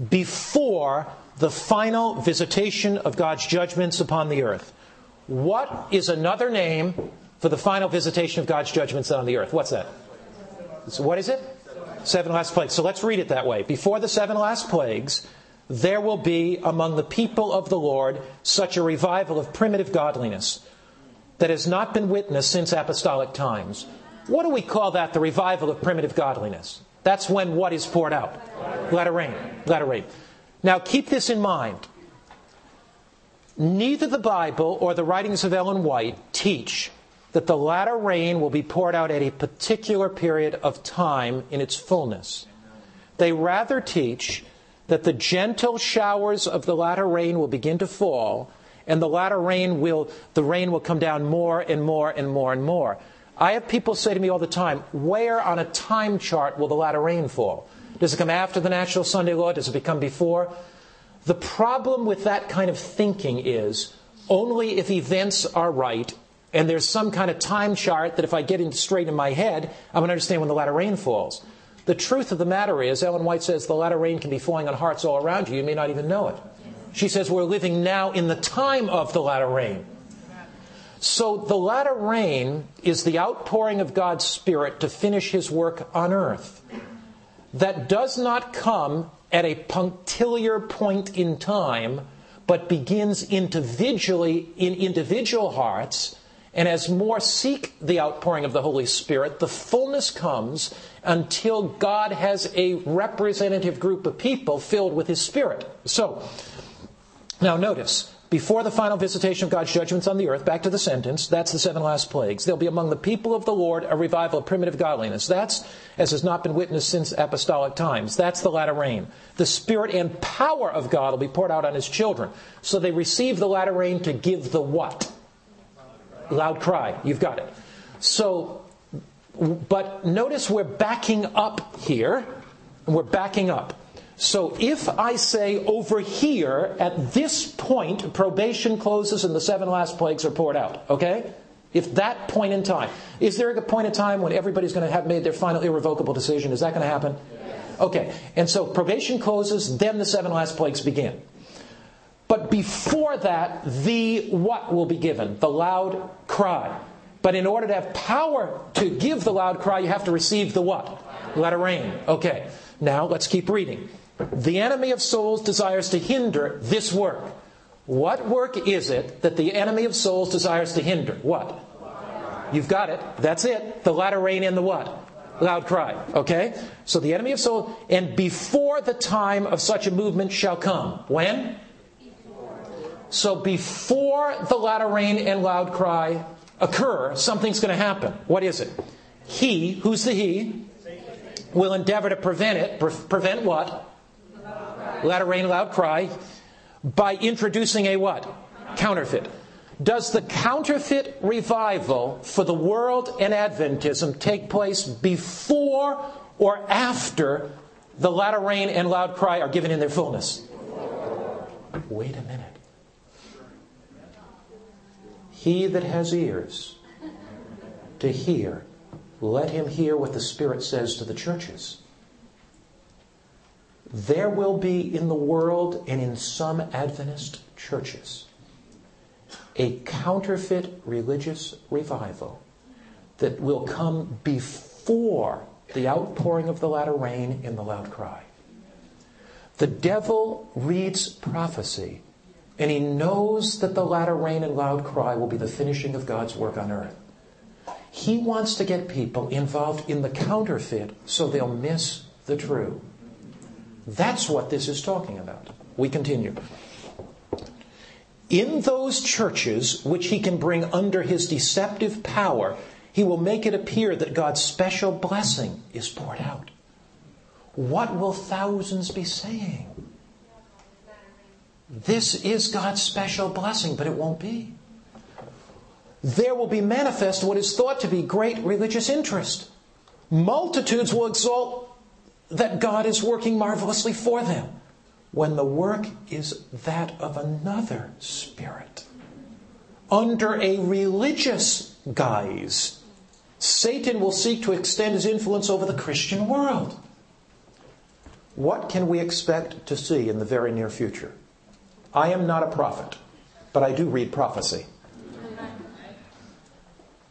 S1: Before the final visitation of God's judgments upon the earth, what is another name for the final visitation of God's judgments on the earth? What's that? So what is it? Seven last plagues. So let's read it that way. Before the seven last plagues, there will be among the people of the Lord such a revival of primitive godliness that has not been witnessed since apostolic times. What do we call that? The revival of primitive godliness. That's when what is poured out? Let it rain. Let it rain. Now keep this in mind. Neither the Bible or the writings of Ellen White teach that the latter rain will be poured out at a particular period of time in its fullness. They rather teach that the gentle showers of the latter rain will begin to fall, and the latter rain will, the rain will come down more and more and more and more. I have people say to me all the time, where on a time chart will the latter rain fall? Does it come after the national Sunday law? Does it become before? The problem with that kind of thinking is only if events are right and there's some kind of time chart that if I get it straight in my head, I'm going to understand when the latter rain falls. The truth of the matter is, Ellen White says the latter rain can be falling on hearts all around you. You may not even know it. She says we're living now in the time of the latter rain. So the latter rain is the outpouring of God's Spirit to finish His work on earth. That does not come at a punctiliar point in time, but begins individually in individual hearts and as more seek the outpouring of the Holy Spirit, the fullness comes until God has a representative group of people filled with His Spirit. So, now notice, before the final visitation of God's judgments on the earth, back to the sentence, that's the seven last plagues. There'll be among the people of the Lord a revival of primitive godliness. That's, as has not been witnessed since apostolic times. That's the latter rain. The Spirit and power of God will be poured out on His children. So they receive the latter rain to give the what? Loud cry. You've got it. So, but notice we're backing up here. We're backing up. So if I say over here, at this point, probation closes and the seven last plagues are poured out, okay? If that point in time, is there a point in time when everybody's going to have made their final irrevocable decision? Is that going to happen? Okay, and so probation closes, then the seven last plagues begin. But before that, the what will be given? The loud cry. But in order to have power to give the loud cry, you have to receive the what? Let it rain. Okay. Now let's keep reading. The enemy of souls desires to hinder this work. What work is it that the enemy of souls desires to hinder? What? You've got it. That's it. The latter rain and the what? Loud cry. Okay? So the enemy of souls, and before the time of such a movement shall come. When? So before the latter rain and loud cry occur, something's going to happen. What is it? He, who's the he, will endeavor to prevent it. Pre- prevent what? Latter rain, loud cry. By introducing a what? Counterfeit. Does the counterfeit revival for the world and Adventism take place before or after the latter rain and loud cry are given in their fullness? Wait a minute. He that has ears to hear, let him hear what the Spirit says to the churches. There will be in the world and in some Adventist churches a counterfeit religious revival that will come before the outpouring of the latter rain in the loud cry. The devil reads prophecy and he knows that the latter rain and loud cry will be the finishing of God's work on earth. He wants to get people involved in the counterfeit so they'll miss the true. That's what this is talking about. We continue. In those churches which he can bring under his deceptive power, he will make it appear that God's special blessing is poured out. What will thousands be saying? This is God's special blessing, but it won't be. There will be manifest what is thought to be great religious interest. Multitudes will exult that God is working marvelously for them when the work is that of another spirit. Under a religious guise, Satan will seek to extend his influence over the Christian world. What can we expect to see in the very near future? I am not a prophet, but I do read prophecy.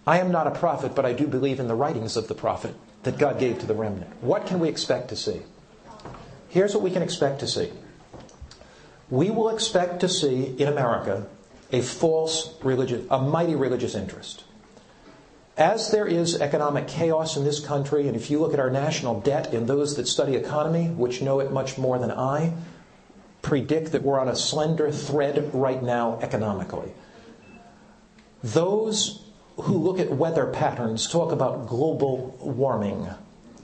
S1: I am not a prophet, but I do believe in the writings of the prophet that God gave to the remnant. What can we expect to see? Here's what we can expect to see. We will expect to see in America a false religious, a mighty religious interest. As there is economic chaos in this country, and if you look at our national debt and those that study economy, which know it much more than I, predict that we're on a slender thread right now economically. Those who look at weather patterns talk about global warming.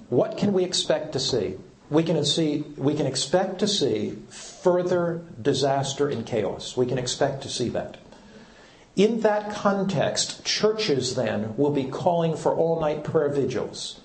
S1: What can we expect to see? We can, see, we can expect to see further disaster and chaos. We can expect to see that. In that context, churches then will be calling for all night prayer vigils.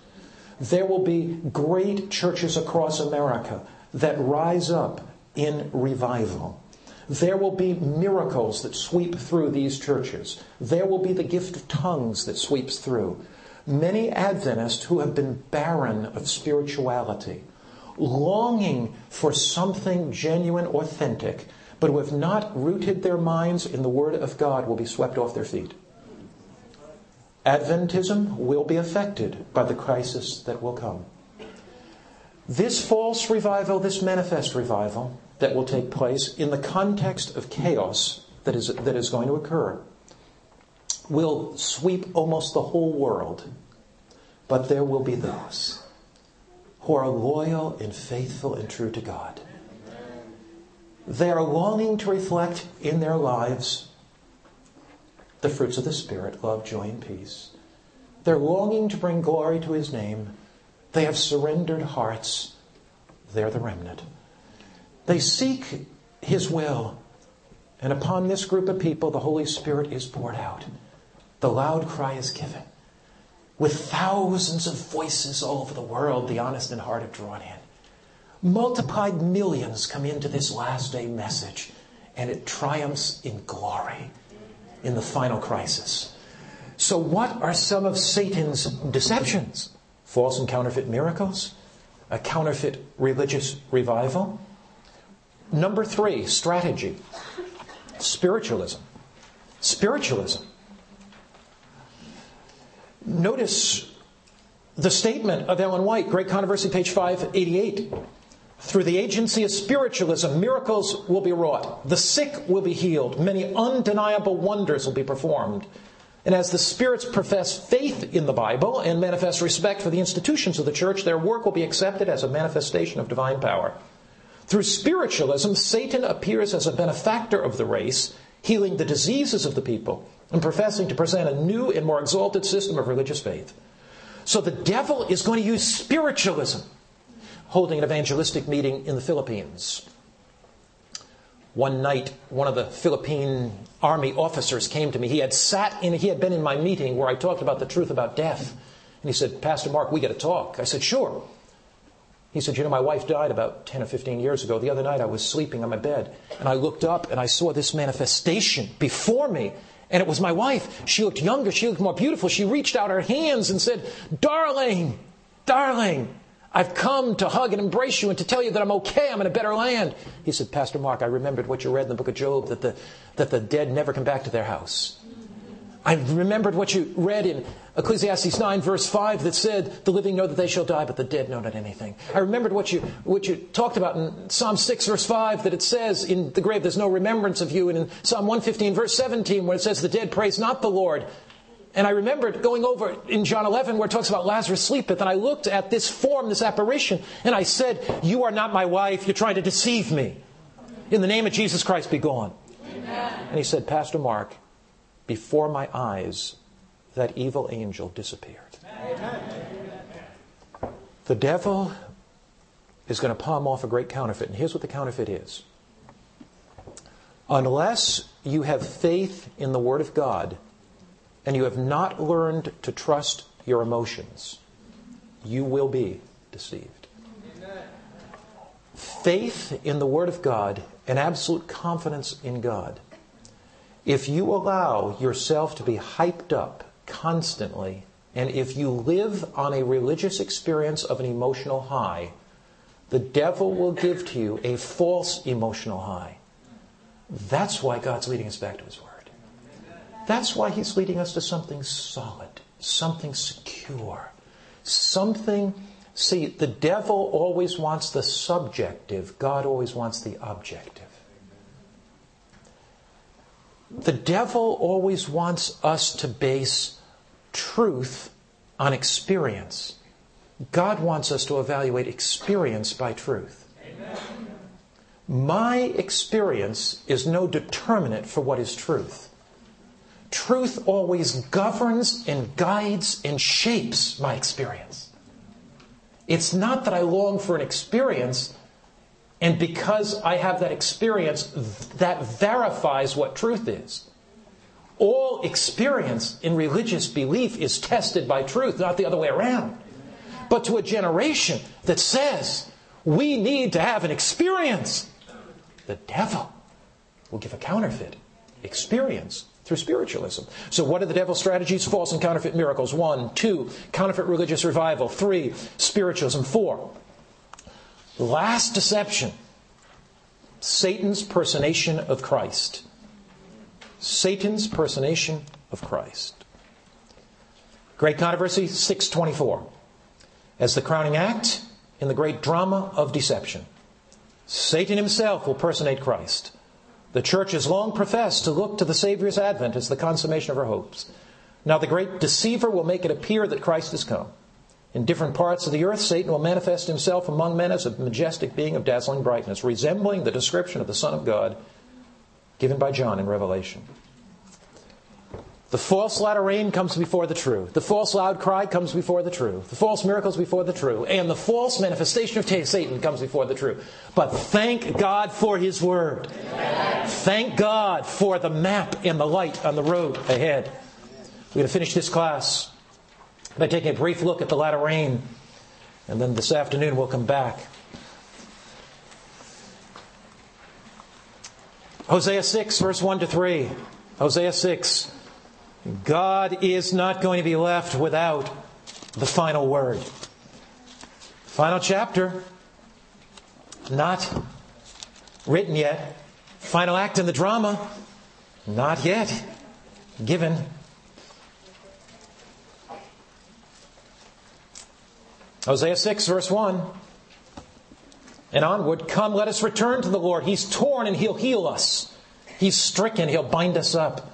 S1: There will be great churches across America that rise up in revival. There will be miracles that sweep through these churches. There will be the gift of tongues that sweeps through. Many Adventists who have been barren of spirituality, longing for something genuine, authentic, but who have not rooted their minds in the Word of God will be swept off their feet. Adventism will be affected by the crisis that will come. This false revival, this manifest revival that will take place in the context of chaos that is, that is going to occur will sweep almost the whole world. But there will be those who are loyal and faithful and true to God. They are longing to reflect in their lives the fruits of the Spirit love, joy, and peace. They're longing to bring glory to His name. They have surrendered hearts. They're the remnant. They seek His will. And upon this group of people, the Holy Spirit is poured out. The loud cry is given. With thousands of voices all over the world, the honest and heart are drawn in multiplied millions come into this last day message, and it triumphs in glory in the final crisis. So, what are some of Satan's deceptions? False and counterfeit miracles, a counterfeit religious revival. Number three, strategy spiritualism. Spiritualism. Notice the statement of Ellen White, Great Controversy, page 588. Through the agency of spiritualism, miracles will be wrought. The sick will be healed. Many undeniable wonders will be performed. And as the spirits profess faith in the Bible and manifest respect for the institutions of the church, their work will be accepted as a manifestation of divine power. Through spiritualism, Satan appears as a benefactor of the race, healing the diseases of the people and professing to present a new and more exalted system of religious faith. So the devil is going to use spiritualism holding an evangelistic meeting in the Philippines. One night, one of the Philippine army officers came to me. He had sat in, he had been in my meeting where I talked about the truth about death. And he said, Pastor Mark, we got to talk. I said, sure. He said, You know, my wife died about 10 or 15 years ago. The other night I was sleeping on my bed and I looked up and I saw this manifestation before me. And it was my wife. She looked younger. She looked more beautiful. She reached out her hands and said, Darling, darling. I've come to hug and embrace you and to tell you that I'm okay. I'm in a better land. He said, Pastor Mark, I remembered what you read in the book of Job that the, that the dead never come back to their house. I remembered what you read in Ecclesiastes 9, verse 5, that said, The living know that they shall die, but the dead know not anything. I remembered what you, what you talked about in Psalm 6, verse 5, that it says, In the grave there's no remembrance of you. And in Psalm 115, verse 17, where it says, The dead praise not the Lord, and I remembered going over in John 11 where it talks about Lazarus sleepeth, and I looked at this form, this apparition, and I said, You are not my wife, you're trying to deceive me. In the name of Jesus Christ, be gone. Amen. And he said, Pastor Mark, before my eyes, that evil angel disappeared. Amen. The devil is going to palm off a great counterfeit. And here's what the counterfeit is unless you have faith in the Word of God and you have not learned to trust your emotions, you will be deceived. Faith in the Word of God and absolute confidence in God. If you allow yourself to be hyped up constantly, and if you live on a religious experience of an emotional high, the devil will give to you a false emotional high. That's why God's leading us back to His Word. That's why He's leading us to something solid, something secure, something. See, the devil always wants the subjective, God always wants the objective. The devil always wants us to base truth on experience. God wants us to evaluate experience by truth. Amen. My experience is no determinant for what is truth. Truth always governs and guides and shapes my experience. It's not that I long for an experience, and because I have that experience, that verifies what truth is. All experience in religious belief is tested by truth, not the other way around. But to a generation that says we need to have an experience, the devil will give a counterfeit experience through spiritualism. So, what are the devil's strategies? False and counterfeit miracles. One. Two, counterfeit religious revival. Three, spiritualism. Four, last deception Satan's personation of Christ. Satan's personation of Christ. Great controversy 624. As the crowning act in the great drama of deception, Satan himself will personate Christ. The church has long professed to look to the Savior's advent as the consummation of her hopes. Now, the great deceiver will make it appear that Christ has come. In different parts of the earth, Satan will manifest himself among men as a majestic being of dazzling brightness, resembling the description of the Son of God given by John in Revelation. The false latter rain comes before the true. The false loud cry comes before the true. The false miracles before the true. And the false manifestation of Satan comes before the true. But thank God for His Word. Thank God for the map and the light on the road ahead. We're going to finish this class by taking a brief look at the latter rain. And then this afternoon we'll come back. Hosea 6, verse 1 to 3. Hosea 6. God is not going to be left without the final word. Final chapter, not written yet. Final act in the drama, not yet given. Hosea 6, verse 1 and onward, come, let us return to the Lord. He's torn and he'll heal us. He's stricken, he'll bind us up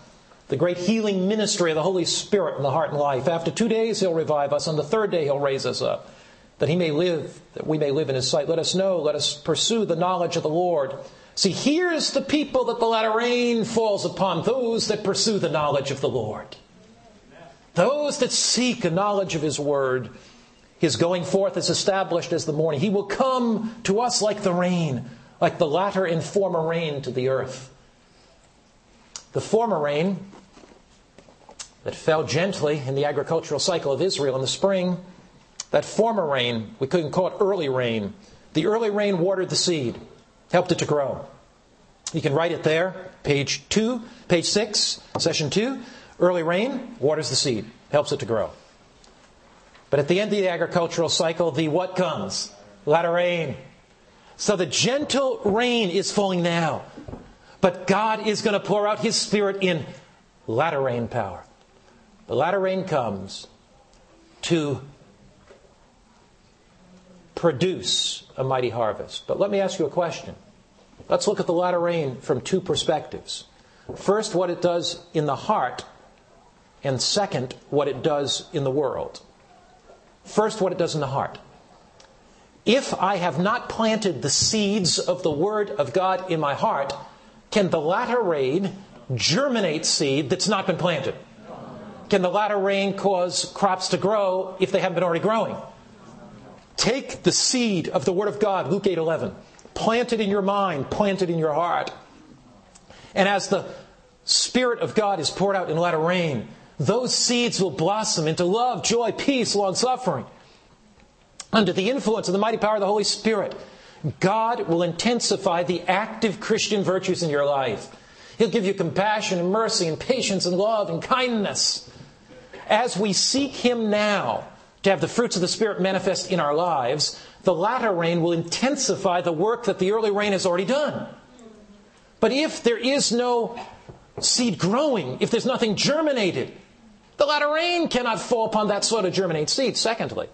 S1: the great healing ministry of the Holy Spirit in the heart and life. After two days, He'll revive us. On the third day, He'll raise us up, that He may live, that we may live in His sight. Let us know, let us pursue the knowledge of the Lord. See, here's the people that the latter rain falls upon those that pursue the knowledge of the Lord. Those that seek a knowledge of His Word. His going forth is established as the morning. He will come to us like the rain, like the latter and former rain to the earth. The former rain that fell gently in the agricultural cycle of Israel in the spring. That former rain, we couldn't call it early rain. The early rain watered the seed, helped it to grow. You can write it there, page 2, page 6, session 2. Early rain waters the seed, helps it to grow. But at the end of the agricultural cycle, the what comes? Latter rain. So the gentle rain is falling now. But God is going to pour out His Spirit in latter rain power. The latter rain comes to produce a mighty harvest. But let me ask you a question. Let's look at the latter rain from two perspectives. First, what it does in the heart, and second, what it does in the world. First, what it does in the heart. if I have not planted the seeds of the Word of God in my heart, can the latter rain germinate seed that's not been planted? Can the latter rain cause crops to grow if they haven't been already growing? Take the seed of the Word of God, Luke 8 11, plant it in your mind, plant it in your heart. And as the Spirit of God is poured out in latter rain, those seeds will blossom into love, joy, peace, long suffering. Under the influence of the mighty power of the Holy Spirit, God will intensify the active Christian virtues in your life. He'll give you compassion and mercy and patience and love and kindness. As we seek Him now to have the fruits of the Spirit manifest in our lives, the latter rain will intensify the work that the early rain has already done. But if there is no seed growing, if there's nothing germinated, the latter rain cannot fall upon that sort of germinate seed. Secondly,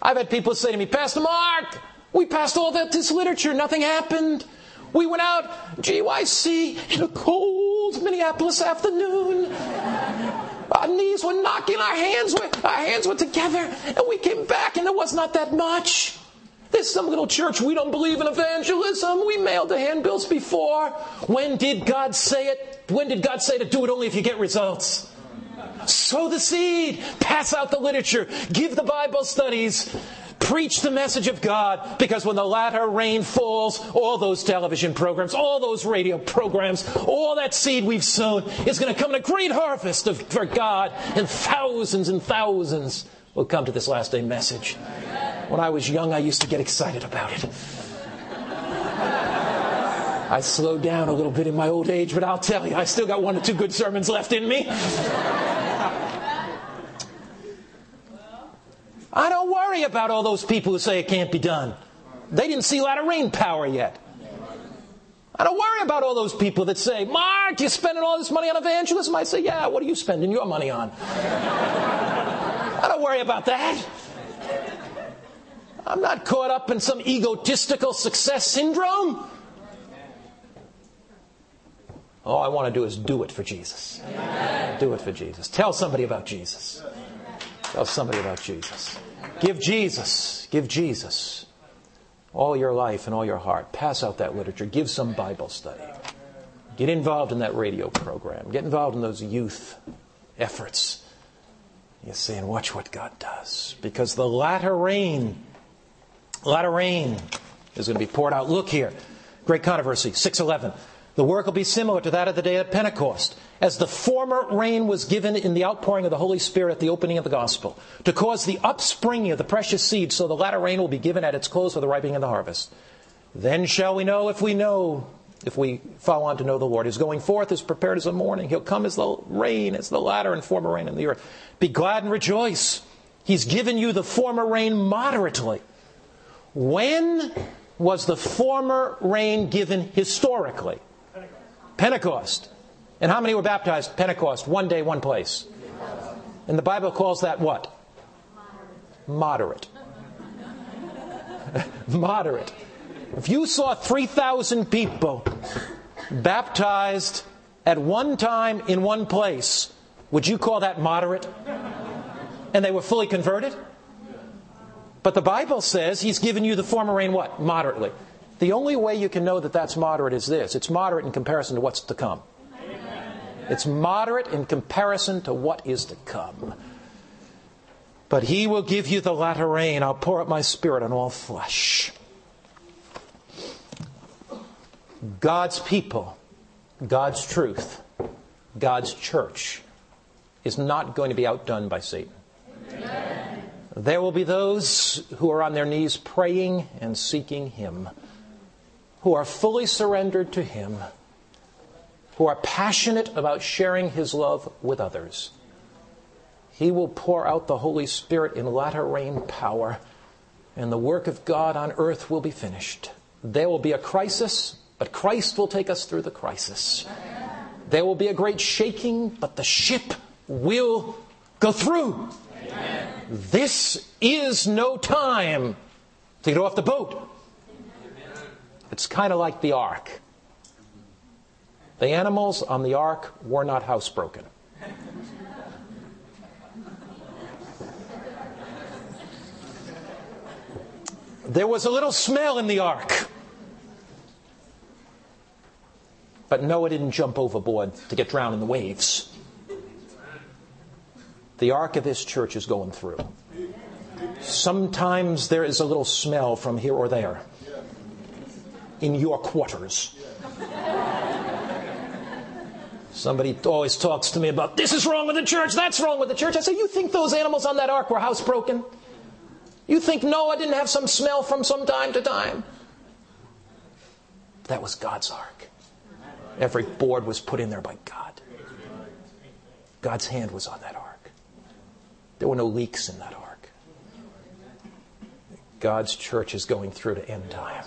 S1: I've had people say to me, Pastor Mark, we passed all that this literature, nothing happened. We went out GYC in a cold Minneapolis afternoon. Our knees were knocking, our hands were our hands were together, and we came back and there was not that much. There's some little church, we don't believe in evangelism. We mailed the handbills before. When did God say it? When did God say to do it only if you get results? Sow the seed, pass out the literature, give the Bible studies, preach the message of God, because when the latter rain falls, all those television programs, all those radio programs, all that seed we've sown is going to come in a great harvest of, for God, and thousands and thousands will come to this last day message. When I was young, I used to get excited about it. I slowed down a little bit in my old age, but I'll tell you, I still got one or two good sermons left in me. I don't worry about all those people who say it can't be done. They didn't see latter rain power yet. I don't worry about all those people that say, Mark, you're spending all this money on evangelism. I say, yeah, what are you spending your money on? I don't worry about that. I'm not caught up in some egotistical success syndrome. All I want to do is do it for Jesus. Amen. Do it for Jesus. Tell somebody about Jesus. Tell somebody about Jesus. Give Jesus, give Jesus all your life and all your heart. Pass out that literature. Give some Bible study. Get involved in that radio program. Get involved in those youth efforts. You see, and watch what God does. Because the latter rain, latter rain is going to be poured out. Look here. Great controversy. 611. The work will be similar to that of the day of Pentecost, as the former rain was given in the outpouring of the Holy Spirit at the opening of the gospel, to cause the upspringing of the precious seed, so the latter rain will be given at its close for the ripening of the harvest. Then shall we know if we know, if we follow on to know the Lord. His going forth is prepared as a morning. He'll come as the rain, as the latter and former rain in the earth. Be glad and rejoice. He's given you the former rain moderately. When was the former rain given historically? Pentecost. And how many were baptized? Pentecost. One day, one place. And the Bible calls that what? Moderate. [LAUGHS] Moderate. If you saw 3,000 people baptized at one time in one place, would you call that moderate? And they were fully converted? But the Bible says He's given you the former rain what? Moderately. The only way you can know that that's moderate is this it's moderate in comparison to what's to come. It's moderate in comparison to what is to come. But he will give you the latter rain. I'll pour out my spirit on all flesh. God's people, God's truth, God's church is not going to be outdone by Satan. Amen. There will be those who are on their knees praying and seeking Him who are fully surrendered to Him, who are passionate about sharing His love with others. He will pour out the Holy Spirit in latter rain power, and the work of God on earth will be finished. There will be a crisis, but Christ will take us through the crisis. There will be a great shaking, but the ship will go through. Amen. This is no time to get off the boat. It's kind of like the ark. The animals on the ark were not housebroken. There was a little smell in the ark. But Noah didn't jump overboard to get drowned in the waves. The ark of this church is going through. Sometimes there is a little smell from here or there in your quarters. Somebody always talks to me about this is wrong with the church, that's wrong with the church. I say, You think those animals on that ark were housebroken? You think Noah didn't have some smell from some time to time? That was God's ark. Every board was put in there by God. God's hand was on that ark. There were no leaks in that ark. God's church is going through to end time.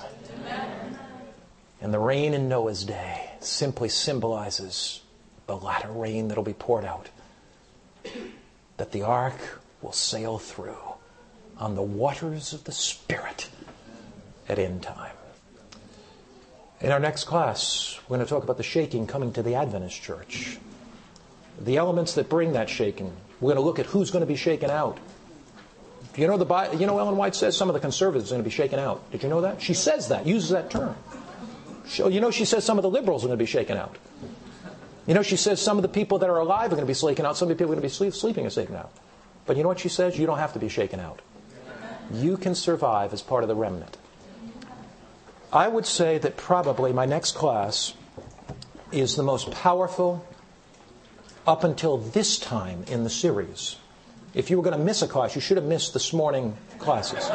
S1: And the rain in Noah's day simply symbolizes the latter rain that'll be poured out. That the ark will sail through on the waters of the Spirit at end time. In our next class, we're going to talk about the shaking coming to the Adventist church. The elements that bring that shaking. We're going to look at who's going to be shaken out. You know, the, you know, Ellen White says some of the conservatives are going to be shaken out. Did you know that? She says that, uses that term. You know, she says some of the liberals are going to be shaken out. You know, she says some of the people that are alive are going to be shaken out. Some of the people are going to be sleep, sleeping are shaken out. But you know what she says? You don't have to be shaken out. You can survive as part of the remnant. I would say that probably my next class is the most powerful up until this time in the series. If you were going to miss a class, you should have missed this morning classes.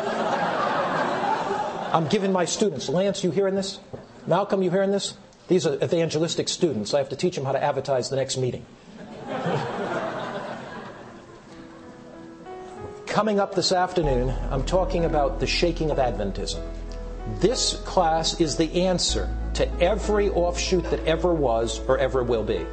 S1: I'm giving my students, Lance, you hearing this? Malcolm, you hearing this? These are evangelistic students. I have to teach them how to advertise the next meeting. Coming up this afternoon, I'm talking about the shaking of Adventism. This class is the answer to every offshoot that ever was or ever will be.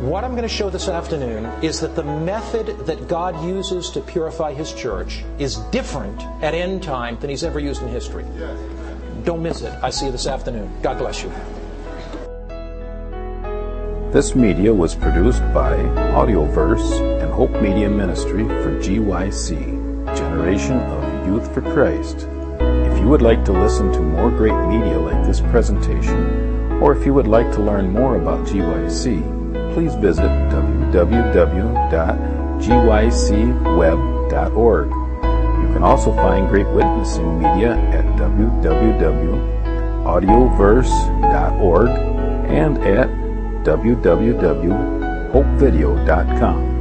S1: What I'm going to show this afternoon is that the method that God uses to purify His church is different at end time than He's ever used in history. Don't miss it. I see you this afternoon. God bless you.
S2: This media was produced by Audioverse and Hope Media Ministry for GYC, Generation of Youth for Christ. If you would like to listen to more great media like this presentation, or if you would like to learn more about GYC, please visit www.gycweb.org also find great witnessing media at www.audioverse.org and at www.hopevideo.com.